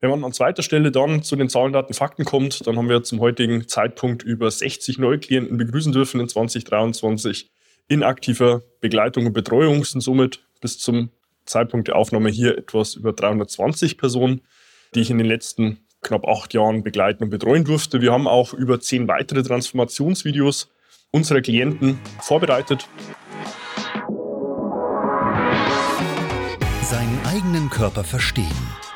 Wenn man an zweiter Stelle dann zu den Zahlen, Daten, Fakten kommt, dann haben wir zum heutigen Zeitpunkt über 60 Neuklienten begrüßen dürfen in 2023 in aktiver Begleitung und Betreuung sind somit bis zum Zeitpunkt der Aufnahme hier etwas über 320 Personen, die ich in den letzten knapp acht Jahren begleiten und betreuen durfte. Wir haben auch über zehn weitere Transformationsvideos unserer Klienten vorbereitet. Seinen eigenen Körper verstehen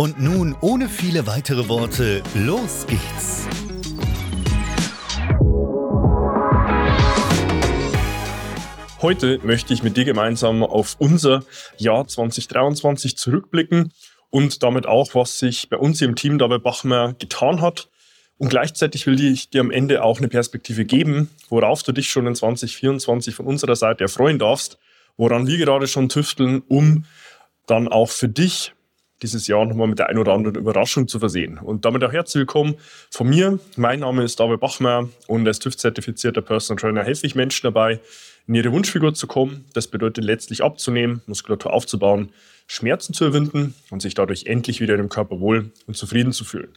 Und nun, ohne viele weitere Worte, los geht's! Heute möchte ich mit dir gemeinsam auf unser Jahr 2023 zurückblicken und damit auch, was sich bei uns im Team dabei Bachmer getan hat. Und gleichzeitig will ich dir am Ende auch eine Perspektive geben, worauf du dich schon in 2024 von unserer Seite erfreuen darfst, woran wir gerade schon tüfteln, um dann auch für dich dieses Jahr nochmal mit der ein oder anderen Überraschung zu versehen. Und damit auch herzlich willkommen von mir. Mein Name ist David Bachmer und als TÜV-zertifizierter Personal Trainer helfe ich Menschen dabei, in ihre Wunschfigur zu kommen. Das bedeutet letztlich abzunehmen, Muskulatur aufzubauen, Schmerzen zu überwinden und sich dadurch endlich wieder dem Körper wohl und zufrieden zu fühlen.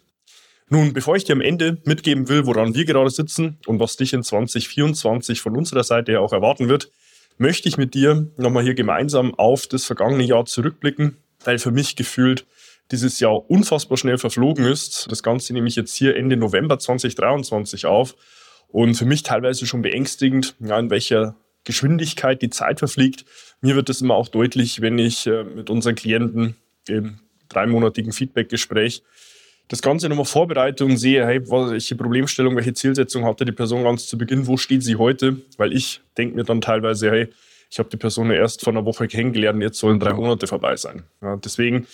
Nun, bevor ich dir am Ende mitgeben will, woran wir gerade sitzen und was dich in 2024 von unserer Seite her auch erwarten wird, möchte ich mit dir nochmal hier gemeinsam auf das vergangene Jahr zurückblicken weil für mich gefühlt dieses Jahr unfassbar schnell verflogen ist. Das Ganze nehme ich jetzt hier Ende November 2023 auf und für mich teilweise schon beängstigend, ja, in welcher Geschwindigkeit die Zeit verfliegt. Mir wird das immer auch deutlich, wenn ich äh, mit unseren Klienten im dreimonatigen Feedbackgespräch das Ganze nochmal vorbereite und sehe, hey, welche Problemstellung, welche Zielsetzung hatte die Person ganz zu Beginn, wo steht sie heute? Weil ich denke mir dann teilweise, hey, ich habe die Person erst vor einer Woche kennengelernt, jetzt sollen drei Monate vorbei sein. Ja, deswegen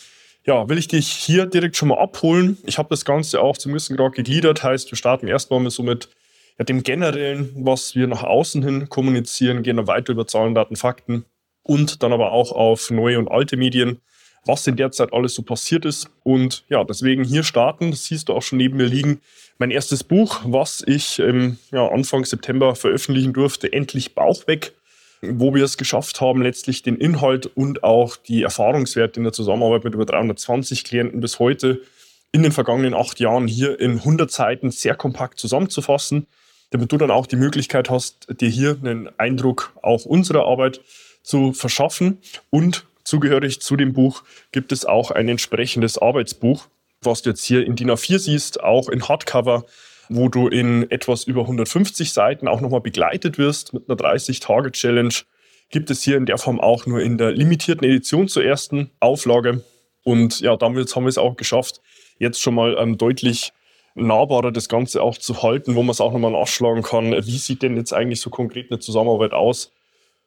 ja, will ich dich hier direkt schon mal abholen. Ich habe das Ganze auch zum gewissen Grad gegliedert, heißt, wir starten erstmal mit so mit ja, dem generellen, was wir nach außen hin kommunizieren, gehen dann weiter über Zahlen, Daten, Fakten und dann aber auch auf neue und alte Medien, was in der Zeit alles so passiert ist. Und ja, deswegen hier starten, das siehst du auch schon neben mir liegen, mein erstes Buch, was ich ähm, ja, Anfang September veröffentlichen durfte, Endlich Bauch weg wo wir es geschafft haben, letztlich den Inhalt und auch die Erfahrungswerte in der Zusammenarbeit mit über 320 Klienten bis heute in den vergangenen acht Jahren hier in 100 Seiten sehr kompakt zusammenzufassen, damit du dann auch die Möglichkeit hast, dir hier einen Eindruck auch unserer Arbeit zu verschaffen. Und zugehörig zu dem Buch gibt es auch ein entsprechendes Arbeitsbuch, was du jetzt hier in DIN A4 siehst, auch in Hardcover wo du in etwas über 150 Seiten auch nochmal begleitet wirst mit einer 30-Tage-Challenge. Gibt es hier in der Form auch nur in der limitierten Edition zur ersten Auflage. Und ja, damit haben wir es auch geschafft, jetzt schon mal ähm, deutlich nahbarer das Ganze auch zu halten, wo man es auch nochmal nachschlagen kann. Wie sieht denn jetzt eigentlich so konkret eine Zusammenarbeit aus?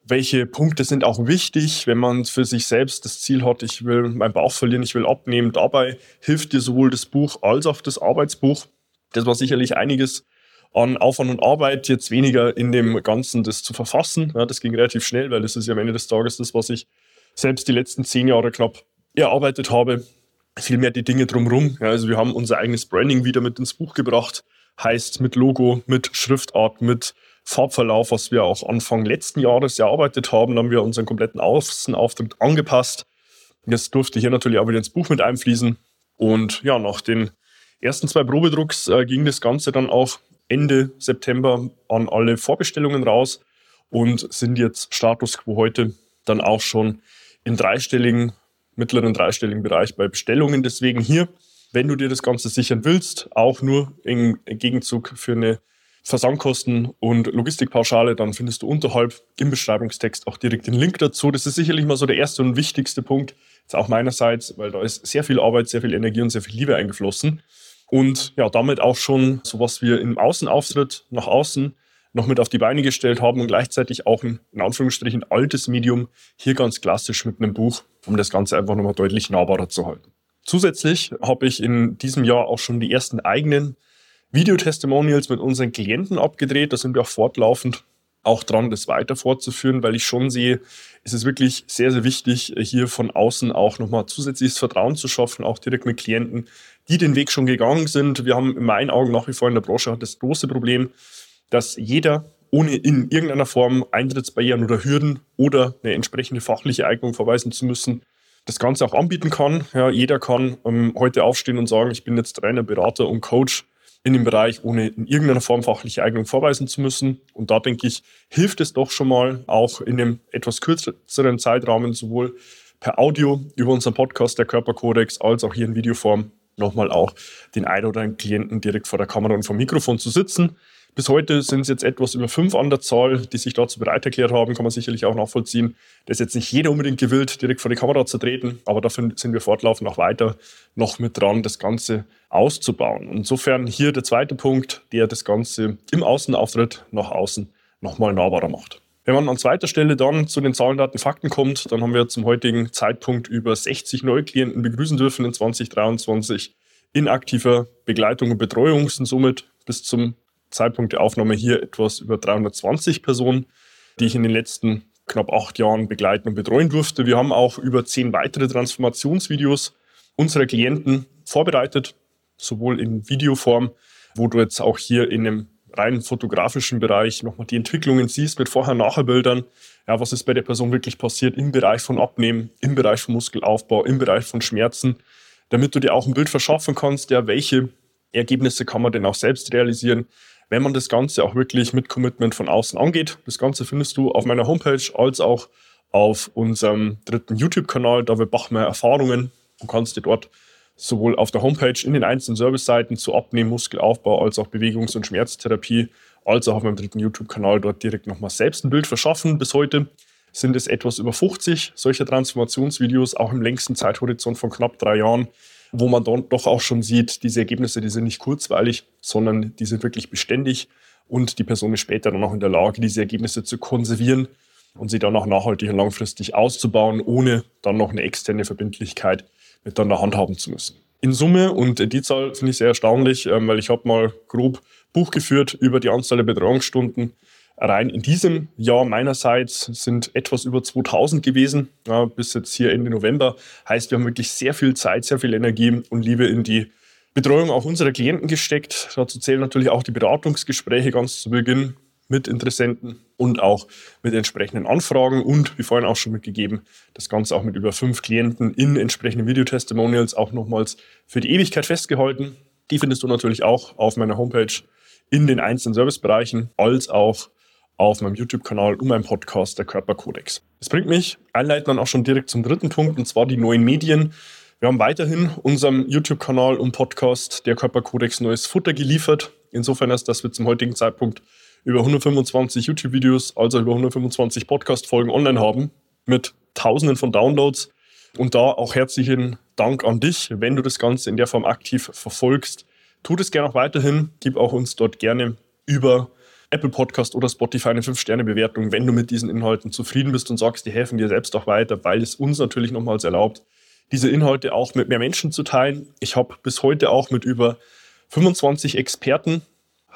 Welche Punkte sind auch wichtig, wenn man für sich selbst das Ziel hat, ich will meinen Bauch verlieren, ich will abnehmen. Dabei hilft dir sowohl das Buch als auch das Arbeitsbuch. Das war sicherlich einiges an Aufwand und Arbeit, jetzt weniger in dem Ganzen das zu verfassen. Ja, das ging relativ schnell, weil das ist ja am Ende des Tages das, was ich selbst die letzten zehn Jahre knapp erarbeitet habe. Vielmehr die Dinge drumherum. Ja, also wir haben unser eigenes Branding wieder mit ins Buch gebracht. Heißt mit Logo, mit Schriftart, mit Farbverlauf, was wir auch Anfang letzten Jahres erarbeitet haben. Haben wir unseren kompletten Außenauftritt angepasst. Jetzt durfte hier natürlich auch wieder ins Buch mit einfließen. Und ja, nach den ersten zwei Probedrucks äh, ging das Ganze dann auch Ende September an alle Vorbestellungen raus und sind jetzt Status quo heute dann auch schon im dreistelligen, mittleren dreistelligen Bereich bei Bestellungen. Deswegen hier, wenn du dir das Ganze sichern willst, auch nur im Gegenzug für eine Versandkosten und Logistikpauschale, dann findest du unterhalb im Beschreibungstext auch direkt den Link dazu. Das ist sicherlich mal so der erste und wichtigste Punkt, jetzt auch meinerseits, weil da ist sehr viel Arbeit, sehr viel Energie und sehr viel Liebe eingeflossen. Und ja, damit auch schon so was wir im Außenauftritt nach außen noch mit auf die Beine gestellt haben und gleichzeitig auch ein, in Anführungsstrichen, altes Medium, hier ganz klassisch mit einem Buch, um das Ganze einfach nochmal deutlich nahbarer zu halten. Zusätzlich habe ich in diesem Jahr auch schon die ersten eigenen Videotestimonials mit unseren Klienten abgedreht. Da sind wir auch fortlaufend auch dran, das weiter fortzuführen, weil ich schon sehe, es ist wirklich sehr, sehr wichtig, hier von außen auch nochmal zusätzliches Vertrauen zu schaffen, auch direkt mit Klienten, die den Weg schon gegangen sind. Wir haben in meinen Augen nach wie vor in der Branche das große Problem, dass jeder ohne in irgendeiner Form Eintrittsbarrieren oder Hürden oder eine entsprechende fachliche Eignung verweisen zu müssen, das Ganze auch anbieten kann. Ja, jeder kann ähm, heute aufstehen und sagen, ich bin jetzt Trainer, Berater und Coach in dem Bereich, ohne in irgendeiner Form fachliche Eignung vorweisen zu müssen. Und da denke ich, hilft es doch schon mal, auch in einem etwas kürzeren Zeitrahmen, sowohl per Audio über unseren Podcast, der Körperkodex, als auch hier in Videoform, nochmal auch den ein oder anderen Klienten direkt vor der Kamera und vom Mikrofon zu sitzen. Bis heute sind es jetzt etwas über fünf an der Zahl, die sich dazu bereit erklärt haben, kann man sicherlich auch nachvollziehen. Da ist jetzt nicht jeder unbedingt gewillt, direkt vor die Kamera zu treten, aber dafür sind wir fortlaufend auch weiter noch mit dran, das Ganze auszubauen. Insofern hier der zweite Punkt, der das Ganze im Außenauftritt nach außen nochmal nahbarer macht. Wenn man an zweiter Stelle dann zu den Zahlen, Daten, Fakten kommt, dann haben wir zum heutigen Zeitpunkt über 60 Neuklienten begrüßen dürfen in 2023 in aktiver Begleitung und Betreuung sind somit bis zum Zeitpunkt der Aufnahme hier etwas über 320 Personen, die ich in den letzten knapp acht Jahren begleiten und betreuen durfte. Wir haben auch über zehn weitere Transformationsvideos unserer Klienten vorbereitet, sowohl in Videoform, wo du jetzt auch hier in einem rein fotografischen Bereich nochmal die Entwicklungen siehst mit Vorher-Nachher-Bildern. Ja, was ist bei der Person wirklich passiert im Bereich von Abnehmen, im Bereich von Muskelaufbau, im Bereich von Schmerzen, damit du dir auch ein Bild verschaffen kannst, ja, welche Ergebnisse kann man denn auch selbst realisieren, wenn man das Ganze auch wirklich mit Commitment von außen angeht. Das Ganze findest du auf meiner Homepage als auch auf unserem dritten YouTube-Kanal. Da wir Bachmeier Erfahrungen. Du kannst dir dort sowohl auf der Homepage in den einzelnen Service-Seiten zu Abnehmen, Muskelaufbau als auch Bewegungs- und Schmerztherapie, als auch auf meinem dritten YouTube-Kanal dort direkt nochmal selbst ein Bild verschaffen. Bis heute sind es etwas über 50 solcher Transformationsvideos, auch im längsten Zeithorizont von knapp drei Jahren wo man dann doch auch schon sieht, diese Ergebnisse, die sind nicht kurzweilig, sondern die sind wirklich beständig und die Person ist später dann auch in der Lage, diese Ergebnisse zu konservieren und sie dann auch nachhaltig und langfristig auszubauen, ohne dann noch eine externe Verbindlichkeit mit dann der Hand haben zu müssen. In Summe, und die Zahl finde ich sehr erstaunlich, ähm, weil ich habe mal grob Buch geführt über die Anzahl der Betreuungsstunden Rein in diesem Jahr meinerseits sind etwas über 2000 gewesen, bis jetzt hier Ende November. Heißt, wir haben wirklich sehr viel Zeit, sehr viel Energie und Liebe in die Betreuung auch unserer Klienten gesteckt. Dazu zählen natürlich auch die Beratungsgespräche ganz zu Beginn mit Interessenten und auch mit entsprechenden Anfragen und, wie vorhin auch schon mitgegeben, das Ganze auch mit über fünf Klienten in entsprechenden Videotestimonials auch nochmals für die Ewigkeit festgehalten. Die findest du natürlich auch auf meiner Homepage in den einzelnen Servicebereichen als auch auf meinem YouTube-Kanal und meinem Podcast, der Körperkodex. Das bringt mich einleitend auch schon direkt zum dritten Punkt, und zwar die neuen Medien. Wir haben weiterhin unserem YouTube-Kanal und Podcast, der Körperkodex, neues Futter geliefert. Insofern ist, dass wir zum heutigen Zeitpunkt über 125 YouTube-Videos, also über 125 Podcast-Folgen online haben, mit Tausenden von Downloads. Und da auch herzlichen Dank an dich, wenn du das Ganze in der Form aktiv verfolgst. Tu es gerne auch weiterhin, gib auch uns dort gerne über Apple Podcast oder Spotify eine 5-Sterne-Bewertung, wenn du mit diesen Inhalten zufrieden bist und sagst, die helfen dir selbst auch weiter, weil es uns natürlich nochmals erlaubt, diese Inhalte auch mit mehr Menschen zu teilen. Ich habe bis heute auch mit über 25 Experten,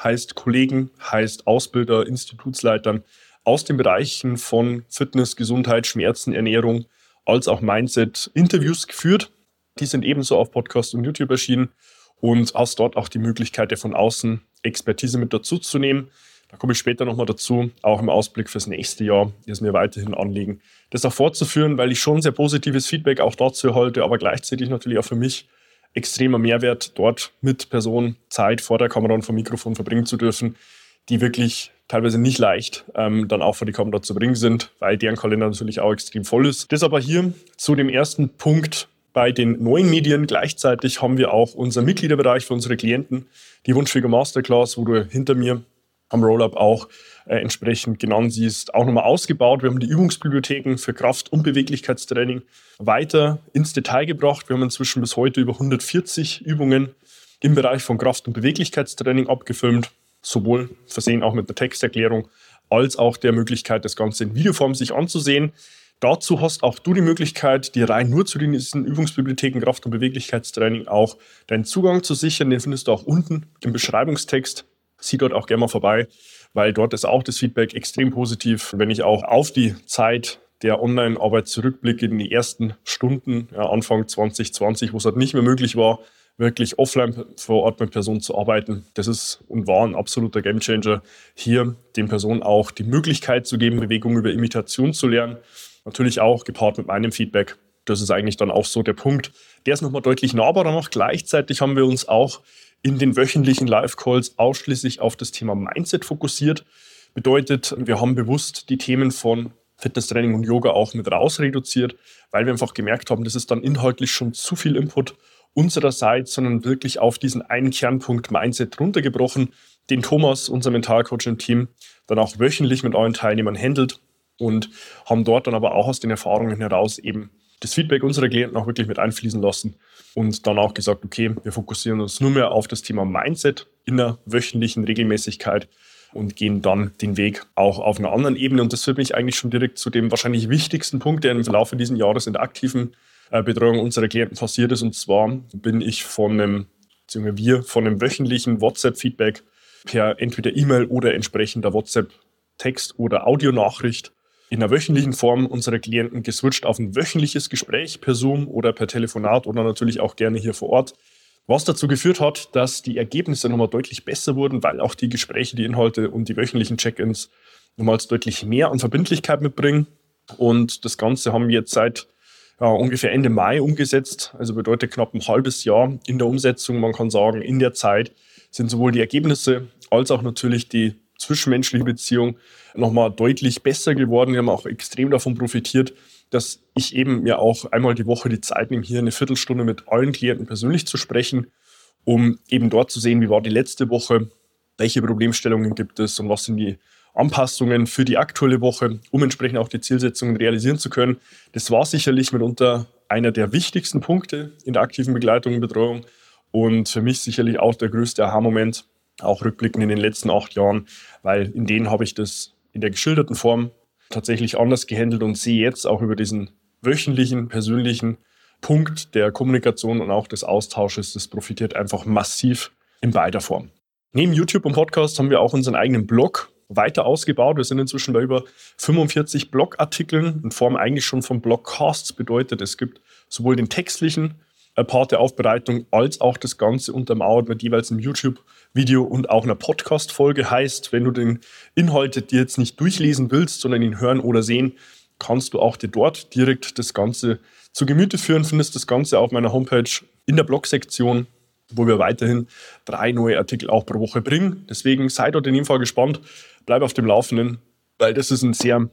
heißt Kollegen, heißt Ausbilder, Institutsleitern aus den Bereichen von Fitness, Gesundheit, Schmerzen, Ernährung als auch Mindset Interviews geführt. Die sind ebenso auf Podcast und YouTube erschienen und hast dort auch die Möglichkeit, von außen Expertise mit dazu zu nehmen. Da komme ich später nochmal dazu, auch im Ausblick fürs nächste Jahr, ist mir weiterhin anliegen, das auch fortzuführen, weil ich schon sehr positives Feedback auch dazu halte, aber gleichzeitig natürlich auch für mich extremer Mehrwert, dort mit Personen Zeit vor der Kamera und vor dem Mikrofon verbringen zu dürfen, die wirklich teilweise nicht leicht ähm, dann auch vor die Kamera zu bringen sind, weil deren Kalender natürlich auch extrem voll ist. Das aber hier zu dem ersten Punkt bei den neuen Medien. Gleichzeitig haben wir auch unser Mitgliederbereich für unsere Klienten, die Wunschfähiger Masterclass, wo du hinter mir am Rollup auch äh, entsprechend genannt siehst, auch nochmal ausgebaut. Wir haben die Übungsbibliotheken für Kraft- und Beweglichkeitstraining weiter ins Detail gebracht. Wir haben inzwischen bis heute über 140 Übungen im Bereich von Kraft- und Beweglichkeitstraining abgefilmt, sowohl versehen auch mit der Texterklärung als auch der Möglichkeit, das Ganze in Videoform sich anzusehen. Dazu hast auch du die Möglichkeit, dir rein nur zu diesen Übungsbibliotheken Kraft- und Beweglichkeitstraining auch deinen Zugang zu sichern. Den findest du auch unten im Beschreibungstext. Sieh dort auch gerne mal vorbei weil dort ist auch das Feedback extrem positiv. Wenn ich auch auf die Zeit der Online-Arbeit zurückblicke in die ersten Stunden, ja, Anfang 2020, wo es halt nicht mehr möglich war, wirklich offline vor Ort mit Personen zu arbeiten. Das ist und war ein absoluter Gamechanger, hier den Personen auch die Möglichkeit zu geben, Bewegung über Imitation zu lernen. Natürlich auch gepaart mit meinem Feedback. Das ist eigentlich dann auch so der Punkt, der es nochmal deutlich nahbarer macht. Gleichzeitig haben wir uns auch in den wöchentlichen Live-Calls ausschließlich auf das Thema Mindset fokussiert. Bedeutet, wir haben bewusst die Themen von Fitnesstraining und Yoga auch mit raus reduziert, weil wir einfach gemerkt haben, das ist dann inhaltlich schon zu viel Input unsererseits, sondern wirklich auf diesen einen Kernpunkt Mindset runtergebrochen, den Thomas, unser Mentalcoach im Team, dann auch wöchentlich mit allen Teilnehmern handelt und haben dort dann aber auch aus den Erfahrungen heraus eben das Feedback unserer Klienten auch wirklich mit einfließen lassen und dann auch gesagt, okay, wir fokussieren uns nur mehr auf das Thema Mindset in der wöchentlichen Regelmäßigkeit und gehen dann den Weg auch auf einer anderen Ebene. Und das führt mich eigentlich schon direkt zu dem wahrscheinlich wichtigsten Punkt, der im Verlauf dieses Jahres in der aktiven äh, Betreuung unserer Klienten passiert ist. Und zwar bin ich von einem, beziehungsweise wir von einem wöchentlichen WhatsApp-Feedback per entweder E-Mail oder entsprechender WhatsApp-Text oder Audionachricht in der wöchentlichen Form unserer Klienten geswitcht auf ein wöchentliches Gespräch per Zoom oder per Telefonat oder natürlich auch gerne hier vor Ort. Was dazu geführt hat, dass die Ergebnisse nochmal deutlich besser wurden, weil auch die Gespräche, die Inhalte und die wöchentlichen Check-ins nochmals deutlich mehr an Verbindlichkeit mitbringen. Und das Ganze haben wir jetzt seit ja, ungefähr Ende Mai umgesetzt, also bedeutet knapp ein halbes Jahr in der Umsetzung. Man kann sagen, in der Zeit sind sowohl die Ergebnisse als auch natürlich die zwischenmenschliche Beziehung nochmal deutlich besser geworden. Wir haben auch extrem davon profitiert, dass ich eben mir auch einmal die Woche die Zeit nehme, hier eine Viertelstunde mit allen Klienten persönlich zu sprechen, um eben dort zu sehen, wie war die letzte Woche, welche Problemstellungen gibt es und was sind die Anpassungen für die aktuelle Woche, um entsprechend auch die Zielsetzungen realisieren zu können. Das war sicherlich mitunter einer der wichtigsten Punkte in der aktiven Begleitung und Betreuung und für mich sicherlich auch der größte Aha-Moment, auch rückblickend in den letzten acht Jahren, weil in denen habe ich das in der geschilderten Form tatsächlich anders gehandelt und sehe jetzt auch über diesen wöchentlichen, persönlichen Punkt der Kommunikation und auch des Austausches, das profitiert einfach massiv in beider Form. Neben YouTube und Podcast haben wir auch unseren eigenen Blog weiter ausgebaut. Wir sind inzwischen bei über 45 Blogartikeln in Form eigentlich schon von Blogcasts. Bedeutet, es gibt sowohl den textlichen Part der Aufbereitung als auch das Ganze untermauert mit jeweils einem YouTube-Video und auch einer Podcast-Folge. Heißt, wenn du den Inhalt dir jetzt nicht durchlesen willst, sondern ihn hören oder sehen, kannst du auch dir dort direkt das Ganze zu Gemüte führen. Findest das Ganze auf meiner Homepage in der Blog-Sektion, wo wir weiterhin drei neue Artikel auch pro Woche bringen. Deswegen sei dort in jedem Fall gespannt, bleib auf dem Laufenden, weil das ist ein sehr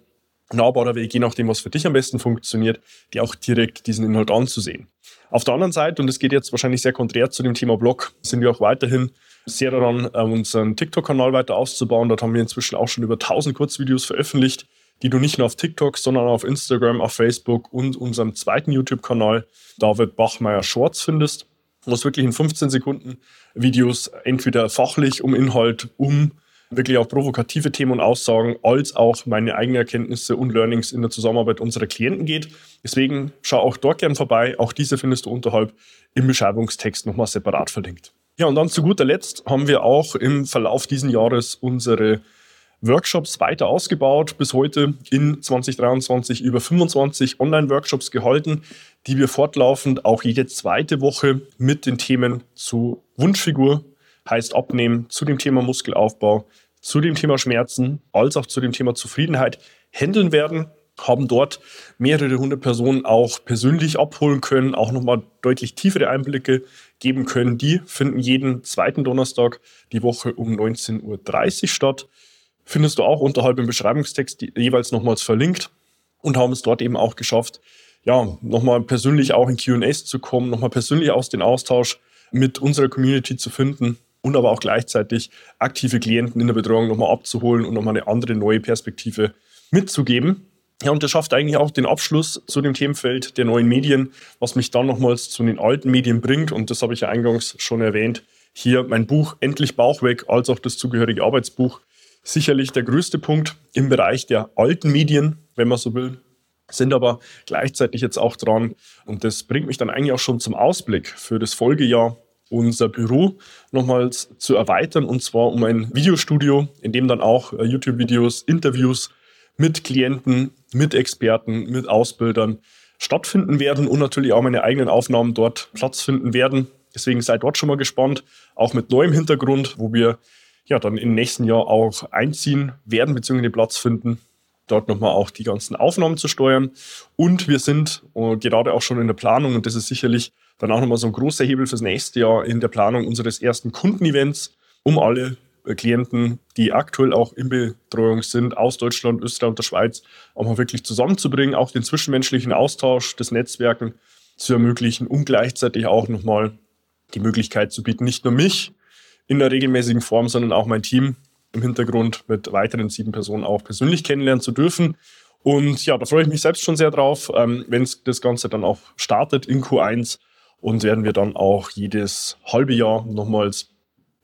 nahbarer Weg, je nachdem, was für dich am besten funktioniert, dir auch direkt diesen Inhalt anzusehen. Auf der anderen Seite, und das geht jetzt wahrscheinlich sehr konträr zu dem Thema Blog, sind wir auch weiterhin sehr daran, äh, unseren TikTok-Kanal weiter auszubauen. Dort haben wir inzwischen auch schon über 1000 Kurzvideos veröffentlicht, die du nicht nur auf TikTok, sondern auf Instagram, auf Facebook und unserem zweiten YouTube-Kanal David Bachmeier Shorts findest, wo es wirklich in 15 Sekunden Videos entweder fachlich um Inhalt, um wirklich auch provokative Themen und Aussagen, als auch meine eigenen Erkenntnisse und Learnings in der Zusammenarbeit unserer Klienten geht. Deswegen schau auch dort gern vorbei. Auch diese findest du unterhalb im Beschreibungstext nochmal separat verlinkt. Ja, und dann zu guter Letzt haben wir auch im Verlauf diesen Jahres unsere Workshops weiter ausgebaut. Bis heute in 2023 über 25 Online-Workshops gehalten, die wir fortlaufend auch jede zweite Woche mit den Themen zu Wunschfigur, heißt Abnehmen, zu dem Thema Muskelaufbau, zu dem Thema Schmerzen als auch zu dem Thema Zufriedenheit handeln werden. haben dort mehrere hundert Personen auch persönlich abholen können, auch nochmal deutlich tiefere Einblicke geben können. Die finden jeden zweiten Donnerstag die Woche um 19.30 Uhr statt. Findest du auch unterhalb im Beschreibungstext jeweils nochmals verlinkt und haben es dort eben auch geschafft, ja, nochmal persönlich auch in QAs zu kommen, nochmal persönlich aus dem Austausch mit unserer Community zu finden und aber auch gleichzeitig aktive Klienten in der Betreuung nochmal abzuholen und nochmal eine andere neue Perspektive mitzugeben. Ja, und das schafft eigentlich auch den Abschluss zu dem Themenfeld der neuen Medien, was mich dann nochmals zu den alten Medien bringt. Und das habe ich ja eingangs schon erwähnt. Hier mein Buch Endlich Bauch weg, als auch das zugehörige Arbeitsbuch. Sicherlich der größte Punkt im Bereich der alten Medien, wenn man so will, sind aber gleichzeitig jetzt auch dran. Und das bringt mich dann eigentlich auch schon zum Ausblick für das Folgejahr, unser Büro nochmals zu erweitern und zwar um ein Videostudio, in dem dann auch äh, YouTube-Videos, Interviews mit Klienten, mit Experten, mit Ausbildern stattfinden werden und natürlich auch meine eigenen Aufnahmen dort Platz finden werden. Deswegen seid dort schon mal gespannt, auch mit neuem Hintergrund, wo wir ja dann im nächsten Jahr auch einziehen werden bzw. Platz finden dort nochmal auch die ganzen Aufnahmen zu steuern. Und wir sind uh, gerade auch schon in der Planung, und das ist sicherlich dann auch nochmal so ein großer Hebel fürs nächste Jahr in der Planung unseres ersten Kundenevents, um alle äh, Klienten, die aktuell auch in Betreuung sind, aus Deutschland, Österreich und der Schweiz, auch mal wirklich zusammenzubringen, auch den zwischenmenschlichen Austausch, das Netzwerken zu ermöglichen und gleichzeitig auch nochmal die Möglichkeit zu bieten, nicht nur mich in der regelmäßigen Form, sondern auch mein Team im Hintergrund mit weiteren sieben Personen auch persönlich kennenlernen zu dürfen. Und ja, da freue ich mich selbst schon sehr drauf, ähm, wenn das Ganze dann auch startet in Q1 und werden wir dann auch jedes halbe Jahr nochmals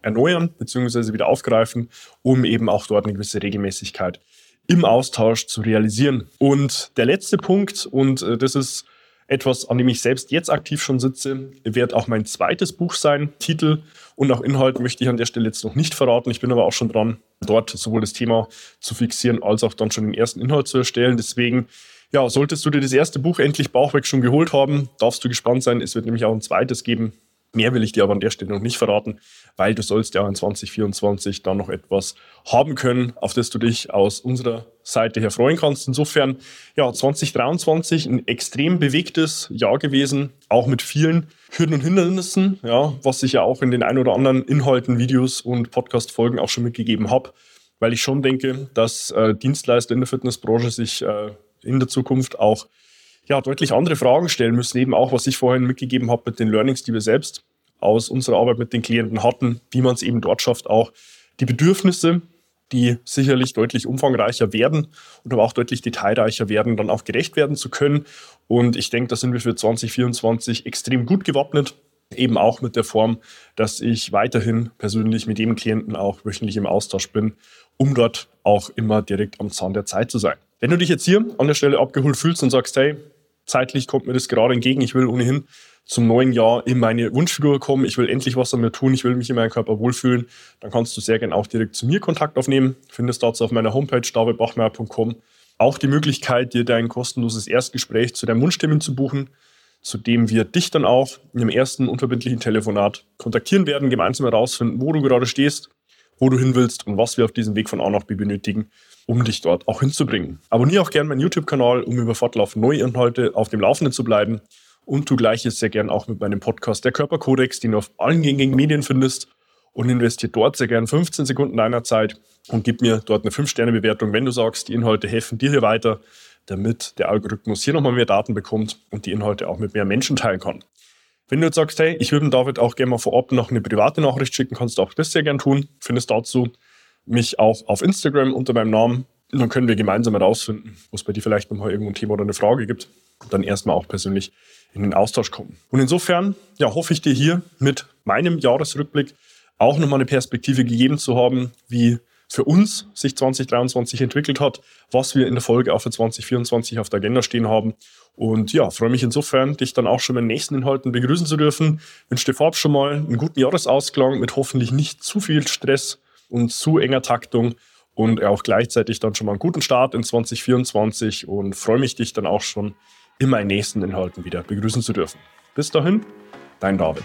erneuern bzw. wieder aufgreifen, um eben auch dort eine gewisse Regelmäßigkeit im Austausch zu realisieren. Und der letzte Punkt, und äh, das ist etwas, an dem ich selbst jetzt aktiv schon sitze, wird auch mein zweites Buch sein. Titel und auch Inhalt möchte ich an der Stelle jetzt noch nicht verraten. Ich bin aber auch schon dran, dort sowohl das Thema zu fixieren, als auch dann schon den ersten Inhalt zu erstellen. Deswegen, ja, solltest du dir das erste Buch endlich Bauchweg schon geholt haben, darfst du gespannt sein. Es wird nämlich auch ein zweites geben. Mehr will ich dir aber an der Stelle noch nicht verraten, weil du sollst ja in 2024 dann noch etwas haben können, auf das du dich aus unserer Seite her freuen kannst. Insofern, ja, 2023 ein extrem bewegtes Jahr gewesen, auch mit vielen Hürden und Hindernissen, ja, was ich ja auch in den ein oder anderen Inhalten, Videos und Podcast-Folgen auch schon mitgegeben habe, weil ich schon denke, dass äh, Dienstleister in der Fitnessbranche sich äh, in der Zukunft auch ja, deutlich andere Fragen stellen müssen, eben auch, was ich vorhin mitgegeben habe mit den Learnings, die wir selbst aus unserer Arbeit mit den Klienten hatten, wie man es eben dort schafft, auch die Bedürfnisse, die sicherlich deutlich umfangreicher werden und aber auch deutlich detailreicher werden, dann auch gerecht werden zu können. Und ich denke, da sind wir für 2024 extrem gut gewappnet, eben auch mit der Form, dass ich weiterhin persönlich mit jedem Klienten auch wöchentlich im Austausch bin, um dort auch immer direkt am Zahn der Zeit zu sein. Wenn du dich jetzt hier an der Stelle abgeholt fühlst und sagst, hey, zeitlich kommt mir das gerade entgegen. Ich will ohnehin zum neuen Jahr in meine Wunschfigur kommen. Ich will endlich was an mir tun. Ich will mich in meinem Körper wohlfühlen. Dann kannst du sehr gerne auch direkt zu mir Kontakt aufnehmen. Findest dazu auf meiner Homepage davidbachmeier.com auch die Möglichkeit, dir dein kostenloses Erstgespräch zu deinem Wunschtermin zu buchen, zu dem wir dich dann auch in dem ersten unverbindlichen Telefonat kontaktieren werden, gemeinsam herausfinden, wo du gerade stehst, wo du hin willst und was wir auf diesem Weg von A nach B benötigen, um dich dort auch hinzubringen. Abonniere auch gerne meinen YouTube-Kanal, um über fortlaufend neue Inhalte auf dem Laufenden zu bleiben. Und du gleiches sehr gern auch mit meinem Podcast Der Körperkodex, den du auf allen gängigen Medien findest. Und investiere dort sehr gern 15 Sekunden deiner Zeit und gib mir dort eine 5-Sterne-Bewertung, wenn du sagst, die Inhalte helfen dir hier weiter, damit der Algorithmus hier nochmal mehr Daten bekommt und die Inhalte auch mit mehr Menschen teilen kann. Wenn du jetzt sagst, hey, ich würde David auch gerne mal vorab noch eine private Nachricht schicken, kannst du auch das sehr gern tun. Findest dazu mich auch auf Instagram unter meinem Namen. Und dann können wir gemeinsam herausfinden, wo es bei dir vielleicht nochmal irgendwo ein Thema oder eine Frage gibt. Und dann erstmal auch persönlich in den Austausch kommen. Und insofern, ja, hoffe ich dir hier mit meinem Jahresrückblick auch nochmal eine Perspektive gegeben zu haben, wie für uns sich 2023 entwickelt hat, was wir in der Folge auch für 2024 auf der Agenda stehen haben. Und ja, freue mich insofern, dich dann auch schon bei den nächsten Inhalten begrüßen zu dürfen. Wünsche dir vorab schon mal einen guten Jahresausklang mit hoffentlich nicht zu viel Stress und zu enger Taktung und auch gleichzeitig dann schon mal einen guten Start in 2024 und freue mich, dich dann auch schon in meinen nächsten Inhalten wieder begrüßen zu dürfen. Bis dahin, dein David.